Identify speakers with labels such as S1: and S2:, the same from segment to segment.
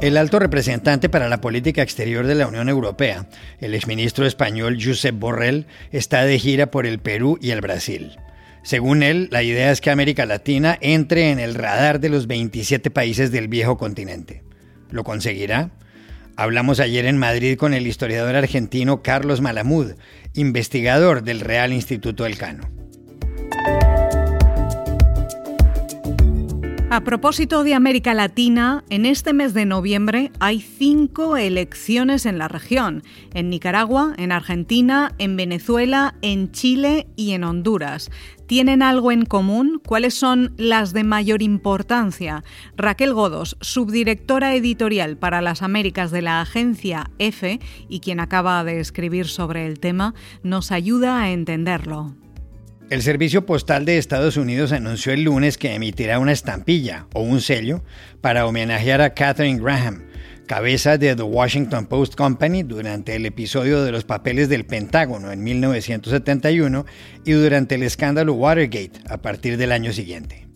S1: El alto representante para la política exterior de la Unión Europea, el exministro español Josep Borrell, está de gira por el Perú y el Brasil. Según él, la idea es que América Latina entre en el radar de los 27 países del viejo continente. ¿Lo conseguirá? Hablamos ayer en Madrid con el historiador argentino Carlos Malamud, investigador del Real Instituto Elcano.
S2: A propósito de América Latina, en este mes de noviembre hay cinco elecciones en la región, en Nicaragua, en Argentina, en Venezuela, en Chile y en Honduras. ¿Tienen algo en común? ¿Cuáles son las de mayor importancia? Raquel Godos, subdirectora editorial para las Américas de la agencia EFE y quien acaba de escribir sobre el tema, nos ayuda a entenderlo.
S1: El Servicio Postal de Estados Unidos anunció el lunes que emitirá una estampilla o un sello para homenajear a Katherine Graham, cabeza de The Washington Post Company durante el episodio de los papeles del Pentágono en 1971 y durante el escándalo Watergate a partir del año siguiente.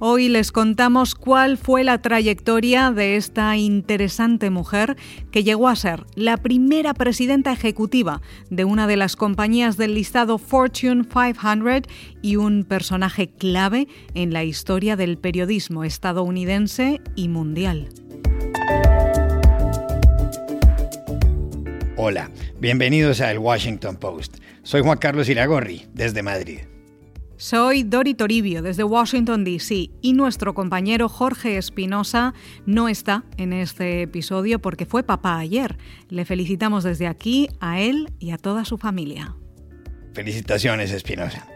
S2: Hoy les contamos cuál fue la trayectoria de esta interesante mujer que llegó a ser la primera presidenta ejecutiva de una de las compañías del listado Fortune 500 y un personaje clave en la historia del periodismo estadounidense y mundial.
S1: Hola, bienvenidos a El Washington Post. Soy Juan Carlos Iragorri, desde Madrid.
S2: Soy Dori Toribio desde Washington, D.C. y nuestro compañero Jorge Espinosa no está en este episodio porque fue papá ayer. Le felicitamos desde aquí a él y a toda su familia.
S1: Felicitaciones, Espinosa.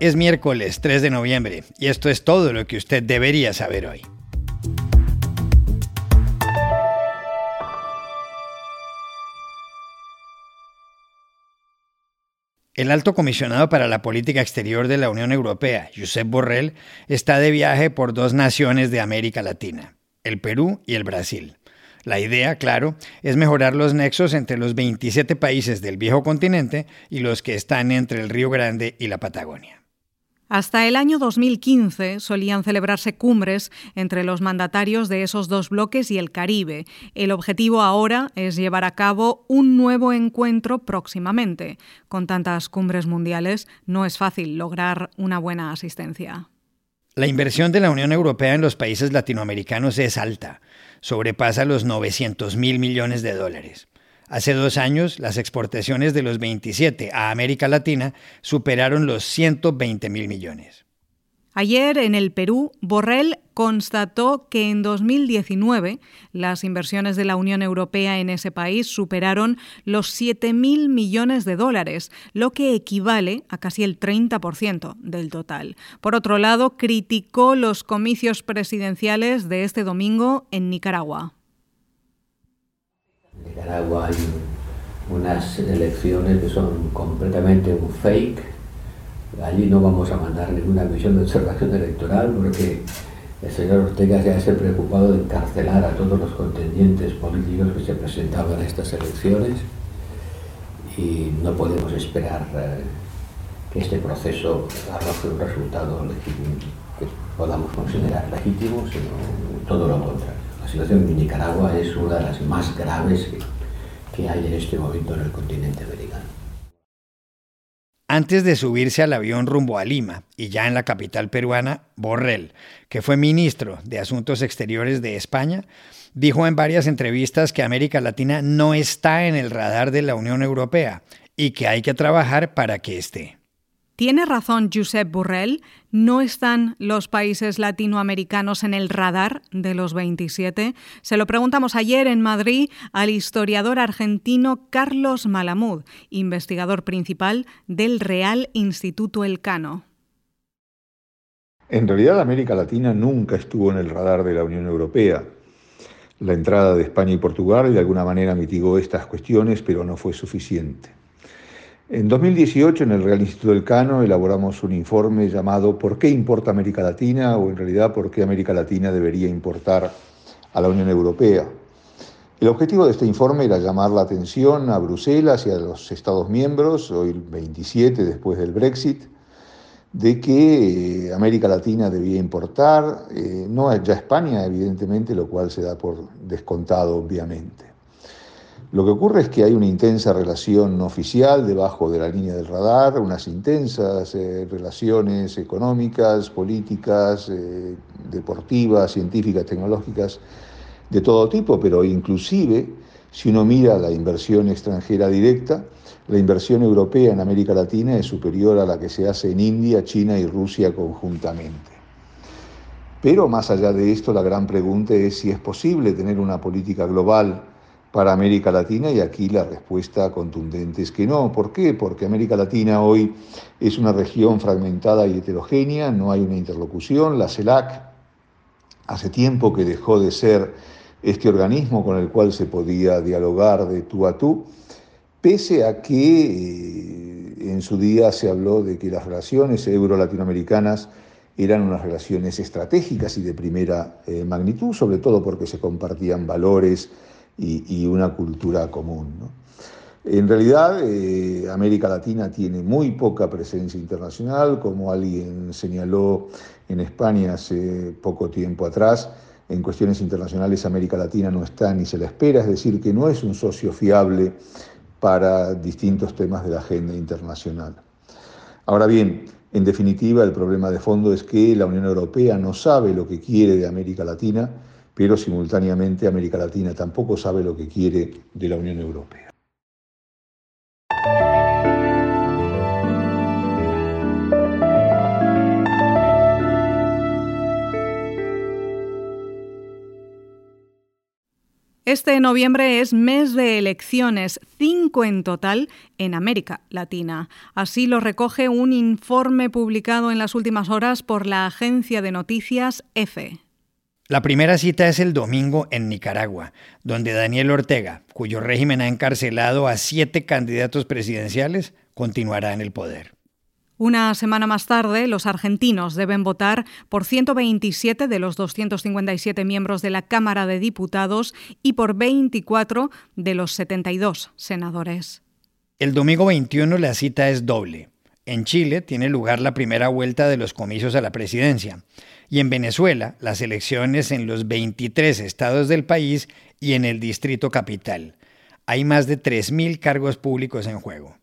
S1: Es miércoles 3 de noviembre y esto es todo lo que usted debería saber hoy. El alto comisionado para la política exterior de la Unión Europea, Josep Borrell, está de viaje por dos naciones de América Latina, el Perú y el Brasil. La idea, claro, es mejorar los nexos entre los 27 países del viejo continente y los que están entre el Río Grande y la Patagonia.
S2: Hasta el año 2015 solían celebrarse cumbres entre los mandatarios de esos dos bloques y el Caribe. El objetivo ahora es llevar a cabo un nuevo encuentro próximamente. Con tantas cumbres mundiales no es fácil lograr una buena asistencia.
S1: La inversión de la Unión Europea en los países latinoamericanos es alta, sobrepasa los 900 mil millones de dólares. Hace dos años, las exportaciones de los 27 a América Latina superaron los 120 mil millones.
S2: Ayer en el Perú, Borrell constató que en 2019 las inversiones de la Unión Europea en ese país superaron los 7.000 millones de dólares, lo que equivale a casi el 30% del total. Por otro lado, criticó los comicios presidenciales de este domingo en Nicaragua.
S3: Nicaragua hay unas elecciones que son completamente un fake. Allí no vamos a mandar ninguna misión de observación electoral porque el señor Ortega se ha preocupado de encarcelar a todos los contendientes políticos que se presentaban a estas elecciones y no podemos esperar eh, que este proceso arroje un resultado que podamos considerar legítimo, sino todo lo contrario. La situación en Nicaragua es una de las más graves que hay en este momento en el continente americano.
S1: Antes de subirse al avión rumbo a Lima y ya en la capital peruana, Borrell, que fue ministro de Asuntos Exteriores de España, dijo en varias entrevistas que América Latina no está en el radar de la Unión Europea y que hay que trabajar para que esté.
S2: Tiene razón Josep Borrell, no están los países latinoamericanos en el radar de los 27. Se lo preguntamos ayer en Madrid al historiador argentino Carlos Malamud, investigador principal del Real Instituto Elcano.
S4: En realidad América Latina nunca estuvo en el radar de la Unión Europea. La entrada de España y Portugal de alguna manera mitigó estas cuestiones, pero no fue suficiente. En 2018, en el Real Instituto del Cano, elaboramos un informe llamado ¿Por qué importa América Latina? o en realidad ¿Por qué América Latina debería importar a la Unión Europea? El objetivo de este informe era llamar la atención a Bruselas y a los Estados miembros, hoy 27 después del Brexit, de que eh, América Latina debía importar, eh, no ya España evidentemente, lo cual se da por descontado obviamente. Lo que ocurre es que hay una intensa relación oficial debajo de la línea del radar, unas intensas eh, relaciones económicas, políticas, deportivas, científicas, tecnológicas, de todo tipo, pero inclusive si uno mira la inversión extranjera directa, la inversión europea en América Latina es superior a la que se hace en India, China y Rusia conjuntamente. Pero más allá de esto, la gran pregunta es si es posible tener una política global para América Latina y aquí la respuesta contundente es que no. ¿Por qué? Porque América Latina hoy es una región fragmentada y heterogénea, no hay una interlocución. La CELAC hace tiempo que dejó de ser este organismo con el cual se podía dialogar de tú a tú, pese a que eh, en su día se habló de que las relaciones euro-latinoamericanas eran unas relaciones estratégicas y de primera eh, magnitud, sobre todo porque se compartían valores y, una cultura común. En realidad, eh, América Latina tiene muy poca presencia internacional, como alguien señaló en España hace poco tiempo atrás en cuestiones internacionales América Latina no está ni se la espera, es decir, que no es un socio fiable para distintos temas de la agenda internacional. Ahora bien, en definitiva, el problema de fondo es que la Unión Europea no sabe lo que quiere de América Latina, pero simultáneamente América Latina tampoco sabe lo que quiere de la Unión Europea.
S2: Este noviembre es mes de elecciones, cinco en total en América Latina. Así lo recoge un informe publicado en las últimas horas por la agencia de noticias EFE.
S1: La primera cita es el domingo en Nicaragua, donde Daniel Ortega, cuyo régimen ha encarcelado a siete candidatos presidenciales, continuará en el poder.
S2: Una semana más tarde, los argentinos deben votar por 127 de los 257 miembros de la Cámara de Diputados y por 24 de los 72 senadores.
S1: El domingo 21 la cita es doble. En Chile tiene lugar la primera vuelta de los comicios a la presidencia y en Venezuela las elecciones en los 23 estados del país y en el Distrito Capital. Hay más de 3.000 cargos públicos en juego.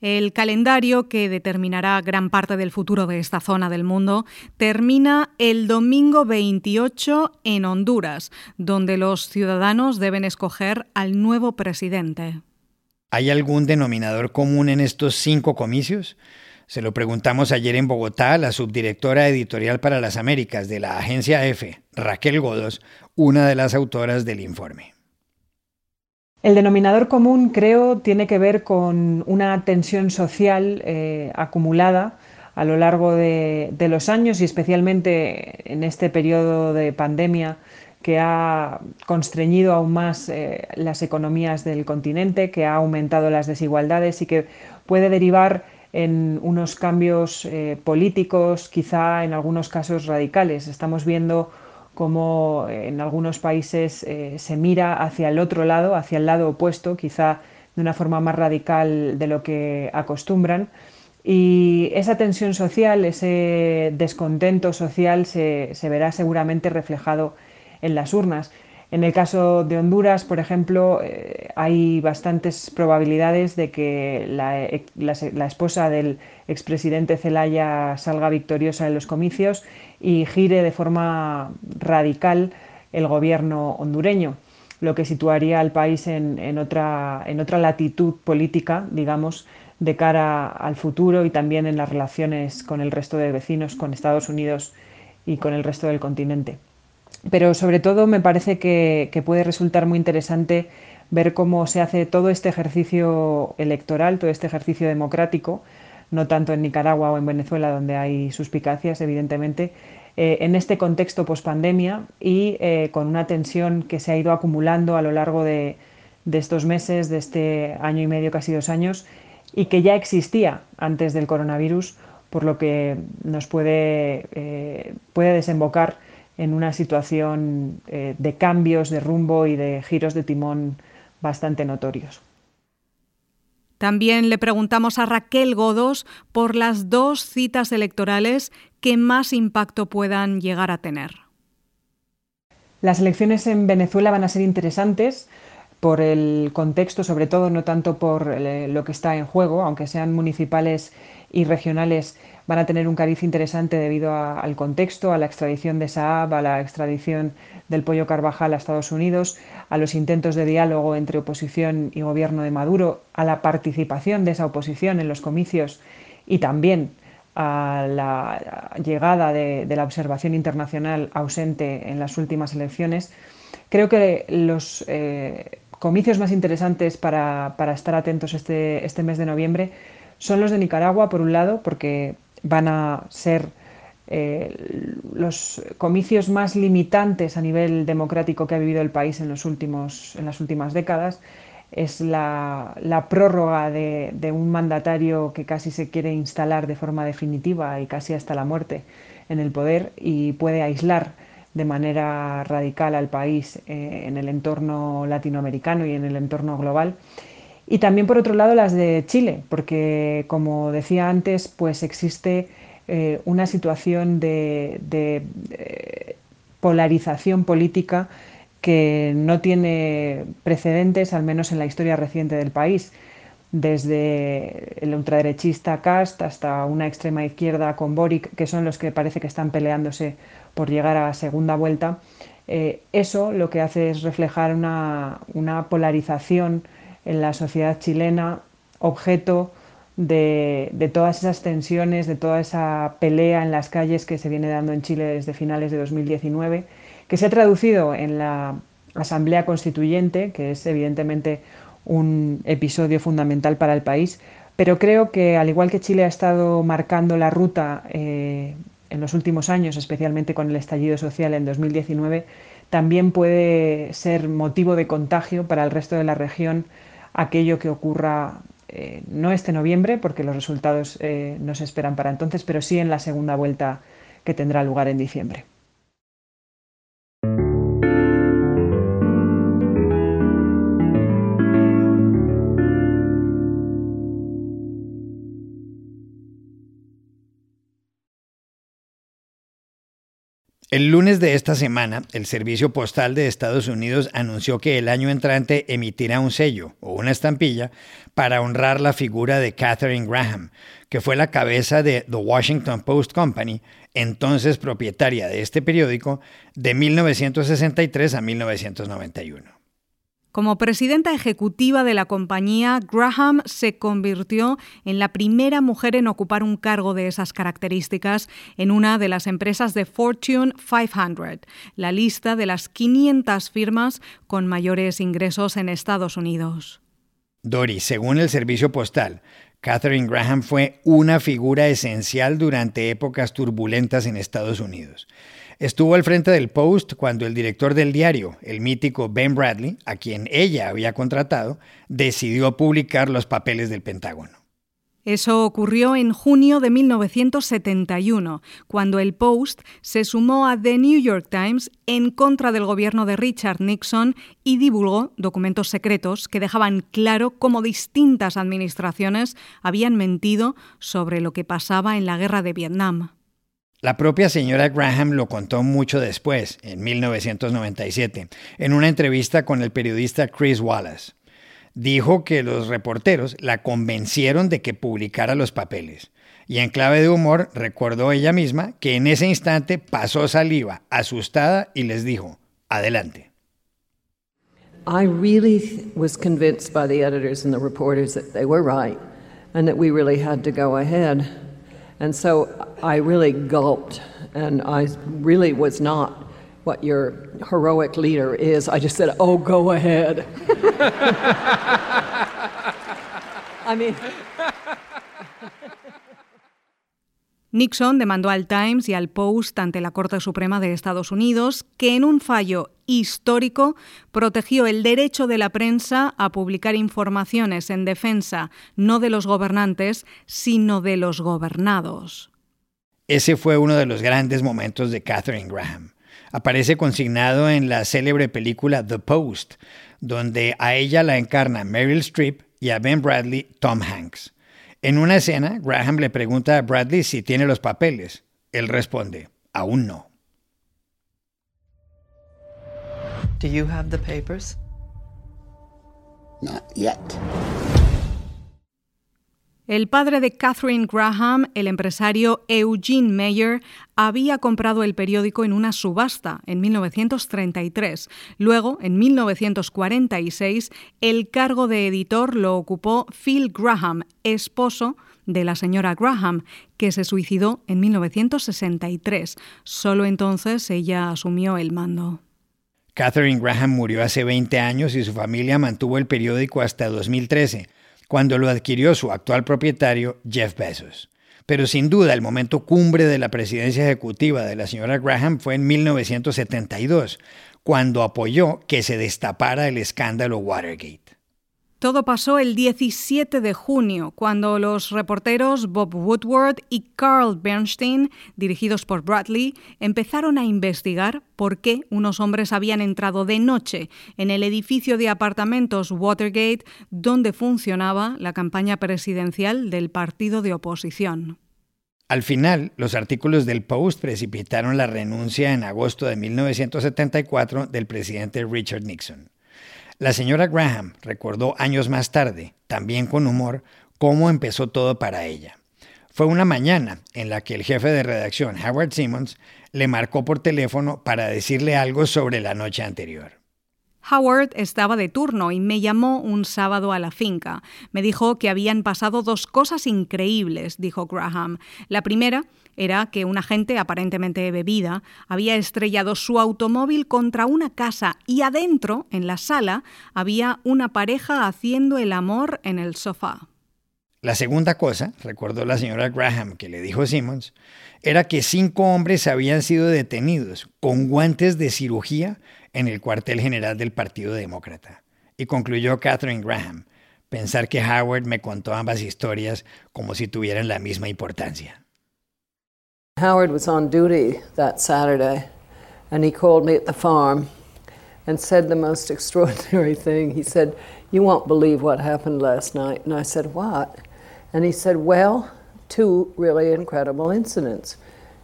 S2: El calendario que determinará gran parte del futuro de esta zona del mundo termina el domingo 28 en Honduras, donde los ciudadanos deben escoger al nuevo presidente.
S1: ¿Hay algún denominador común en estos cinco comicios? Se lo preguntamos ayer en Bogotá a la subdirectora editorial para las Américas de la agencia EFE, Raquel Godos, una de las autoras del informe.
S5: El denominador común, creo, tiene que ver con una tensión social eh, acumulada a lo largo de, los años y especialmente en este periodo de pandemia que ha constreñido aún más eh, las economías del continente, que ha aumentado las desigualdades y que puede derivar en unos cambios eh, políticos, quizá en algunos casos radicales. Estamos viendo como en algunos países eh, se mira hacia el otro lado, hacia el lado opuesto, quizá de una forma más radical de lo que acostumbran. Y esa tensión social, ese descontento social se, verá seguramente reflejado en las urnas. En el caso de Honduras, por ejemplo, eh, hay bastantes probabilidades de que la, la esposa del expresidente Zelaya salga victoriosa en los comicios y gire de forma radical el gobierno hondureño, lo que situaría al país en, otra, en otra latitud política, digamos, de cara al futuro y también en las relaciones con el resto de vecinos, con Estados Unidos y con el resto del continente. Pero sobre todo me parece que, puede resultar muy interesante ver cómo se hace todo este ejercicio electoral, todo este ejercicio democrático, no tanto en Nicaragua o en Venezuela, donde hay suspicacias, evidentemente, eh, en este contexto pospandemia y eh, con una tensión que se ha ido acumulando a lo largo de, estos meses, de este año y medio, casi dos años, y que ya existía antes del coronavirus, por lo que nos puede, eh, puede desembocar en una situación de cambios de rumbo y de giros de timón bastante notorios.
S2: También le preguntamos a Raquel Godos por las dos citas electorales que más impacto puedan llegar a tener.
S5: Las elecciones en Venezuela van a ser interesantes por el contexto, sobre todo, no tanto por eh, lo que está en juego, aunque sean municipales y regionales, van a tener un cariz interesante debido al contexto, a la extradición de Saab, a la extradición del Pollo Carvajal a Estados Unidos, a los intentos de diálogo entre oposición y gobierno de Maduro, a la participación de esa oposición en los comicios y también a la llegada de, la observación internacional ausente en las últimas elecciones. Creo que los eh, comicios más interesantes para, estar atentos este, este, mes de noviembre son los de Nicaragua, por un lado, porque van a ser eh, los comicios más limitantes a nivel democrático que ha vivido el país en, los últimos, en las últimas décadas. Es la, prórroga de, un mandatario que casi se quiere instalar de forma definitiva y casi hasta la muerte en el poder y puede aislar de manera radical al país eh, en el entorno latinoamericano y en el entorno global. Y también, por otro lado, las de Chile, porque, como decía antes, pues existe eh, una situación de, eh, polarización política que no tiene precedentes, al menos en la historia reciente del país. Desde el ultraderechista Cast hasta una extrema izquierda con Boric, que son los que parece que están peleándose por llegar a segunda vuelta, eh, eso lo que hace es reflejar una, polarización en la sociedad chilena, objeto de, todas esas tensiones, de toda esa pelea en las calles que se viene dando en Chile desde finales de 2019, que se ha traducido en la Asamblea Constituyente, que es evidentemente un episodio fundamental para el país, pero creo que al igual que Chile ha estado marcando la ruta eh, en los últimos años, especialmente con el estallido social en 2019, también puede ser motivo de contagio para el resto de la región aquello que ocurra eh, no este noviembre, porque los resultados eh, no se esperan para entonces, pero sí en la segunda vuelta que tendrá lugar en diciembre.
S1: El lunes de esta semana, el Servicio Postal de Estados Unidos anunció que el año entrante emitirá un sello o una estampilla para honrar la figura de Catherine Graham, que fue la cabeza de The Washington Post Company, entonces propietaria de este periódico, de 1963 a 1991.
S2: Como presidenta ejecutiva de la compañía, Graham se convirtió en la primera mujer en ocupar un cargo de esas características en una de las empresas de Fortune 500, la lista de las 500 firmas con mayores ingresos en Estados Unidos.
S1: Dory, según el servicio postal, Catherine Graham fue una figura esencial durante épocas turbulentas en Estados Unidos. Estuvo al frente del Post cuando el director del diario, el mítico Ben Bradley, a quien ella había contratado, decidió publicar los papeles del Pentágono.
S2: Eso ocurrió en junio de 1971, cuando el Post se sumó a The New York Times en contra del gobierno de Richard Nixon y divulgó documentos secretos que dejaban claro cómo distintas administraciones habían mentido sobre lo que pasaba en la guerra de Vietnam.
S1: La propia señora Graham lo contó mucho después, en 1997, en una entrevista con el periodista Chris Wallace. Dijo que los reporteros la convencieron de que publicara los papeles. Y en clave de humor recordó ella misma que en ese instante pasó saliva, asustada, y les dijo, adelante.
S6: I really was convinced by the editors and the reporters that they were right and that we really had to go ahead. And so I really gulped, and I really was not what your heroic leader is. I just said, oh, go ahead. I mean,
S2: Nixon demandó al Times y al Post ante la Corte Suprema de Estados Unidos que en un fallo histórico protegió el derecho de la prensa a publicar informaciones en defensa no de los gobernantes, sino de los gobernados.
S1: Ese fue uno de los grandes momentos de Catherine Graham. Aparece consignado en la célebre película The Post, donde a ella la encarna Meryl Streep y a Ben Bradley Tom Hanks. En una escena, Graham le pregunta a Bradley si tiene los papeles. Él responde, aún no.
S7: Do you have the papers?
S8: Not yet.
S2: El padre de Catherine Graham, el empresario Eugene Meyer, había comprado el periódico en una subasta en 1933. Luego, en 1946, el cargo de editor lo ocupó Phil Graham, esposo de la señora Graham, que se suicidó en 1963. Solo entonces ella asumió el mando.
S1: Catherine Graham murió hace 20 años y su familia mantuvo el periódico hasta 2013 cuando lo adquirió su actual propietario, Jeff Bezos. Pero sin duda el momento cumbre de la presidencia ejecutiva de la señora Graham fue en 1972, cuando apoyó que se destapara el escándalo Watergate.
S2: Todo pasó el 17 de junio, cuando los reporteros Bob Woodward y Carl Bernstein, dirigidos por Bradley, empezaron a investigar por qué unos hombres habían entrado de noche en el edificio de apartamentos Watergate donde funcionaba la campaña presidencial del partido de oposición.
S1: Al final, los artículos del Post precipitaron la renuncia en agosto de 1974 del presidente Richard Nixon. La señora Graham recordó años más tarde, también con humor, cómo empezó todo para ella. Fue una mañana en la que el jefe de redacción, Howard Simmons, le marcó por teléfono para decirle algo sobre la noche anterior.
S2: Howard estaba de turno y me llamó un sábado a la finca. Me dijo que habían pasado dos cosas increíbles, dijo Graham. La primera era que un agente aparentemente bebida había estrellado su automóvil contra una casa y adentro, en la sala, había una pareja haciendo el amor en el sofá.
S1: La segunda cosa, recordó la señora Graham que le dijo Simmons, era que cinco hombres habían sido detenidos con guantes de cirugía en el cuartel general del Partido Demócrata. Y concluyó Catherine Graham, pensar que Howard me contó ambas historias como si tuvieran la misma importancia.
S6: Howard was on duty that Saturday, and he called me at the farm and said the most extraordinary thing. He said, You won't believe what happened last night. And I said, What? And he said, Well, two really incredible incidents.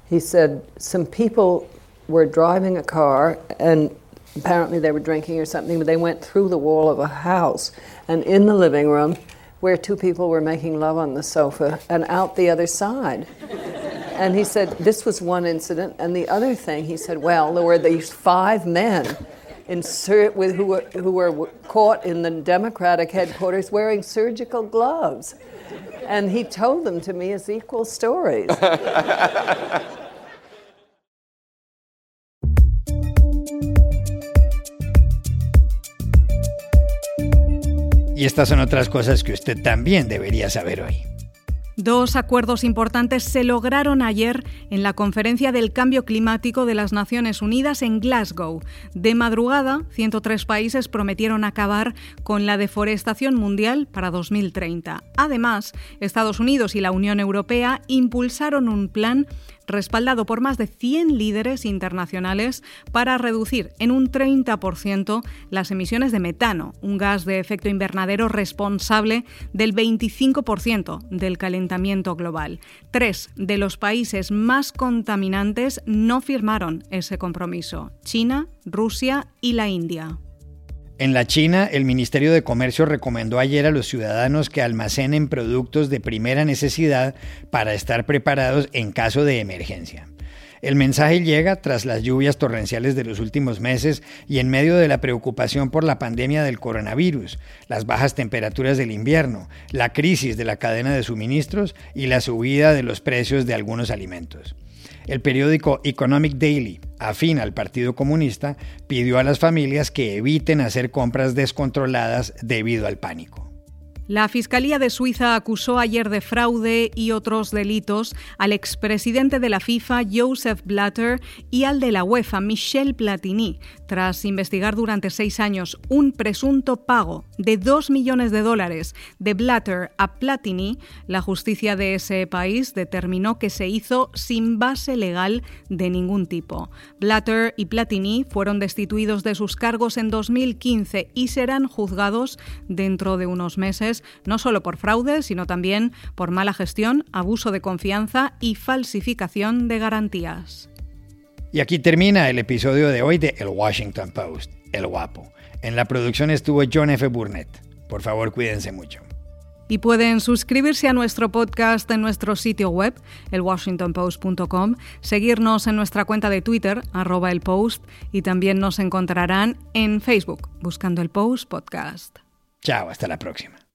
S6: He said, Some people were driving a car and apparently they were drinking or something, but they went through the wall of a house and in the living room where two people were making love on the sofa and out the other side. and he said, This was one incident. And the other thing, he said, Well, there were these five men in sur- with, who, were, who were caught in the Democratic headquarters wearing surgical gloves. And he told them to me as equal stories.
S1: Y estas son otras cosas que usted también debería saber hoy.
S2: Dos acuerdos importantes se lograron ayer en la conferencia del cambio climático de las Naciones Unidas en Glasgow. De madrugada, 103 países prometieron acabar con la deforestación mundial para 2030. Además, Estados Unidos y la Unión Europea impulsaron un plan respaldado por más de 100 líderes internacionales para reducir en un 30% las emisiones de metano, un gas de efecto invernadero responsable del 25% del calentamiento global. Tres de los países más contaminantes no firmaron ese compromiso, China, Rusia y la India.
S1: En la China, el Ministerio de Comercio recomendó ayer a los ciudadanos que almacenen productos de primera necesidad para estar preparados en caso de emergencia. El mensaje llega tras las lluvias torrenciales de los últimos meses y en medio de la preocupación por la pandemia del coronavirus, las bajas temperaturas del invierno, la crisis de la cadena de suministros y la subida de los precios de algunos alimentos. El periódico Economic Daily, afín al Partido Comunista, pidió a las familias que eviten hacer compras descontroladas debido al pánico.
S2: La Fiscalía de Suiza acusó ayer de fraude y otros delitos al expresidente de la FIFA, Joseph Blatter, y al de la UEFA, Michel Platini, tras investigar durante seis años un presunto pago de dos millones de dólares de Blatter a Platini. La justicia de ese país determinó que se hizo sin base legal de ningún tipo. Blatter y Platini fueron destituidos de sus cargos en 2015 y serán juzgados dentro de unos meses no solo por fraude, sino también por mala gestión, abuso de confianza y falsificación de garantías.
S1: Y aquí termina el episodio de hoy de El Washington Post, El Guapo. En la producción estuvo John F. Burnett. Por favor, cuídense mucho.
S2: Y pueden suscribirse a nuestro podcast en nuestro sitio web, elwashingtonpost.com, seguirnos en nuestra cuenta de Twitter, arroba el post, y también nos encontrarán en Facebook, buscando el Post Podcast.
S1: Chao, hasta la próxima.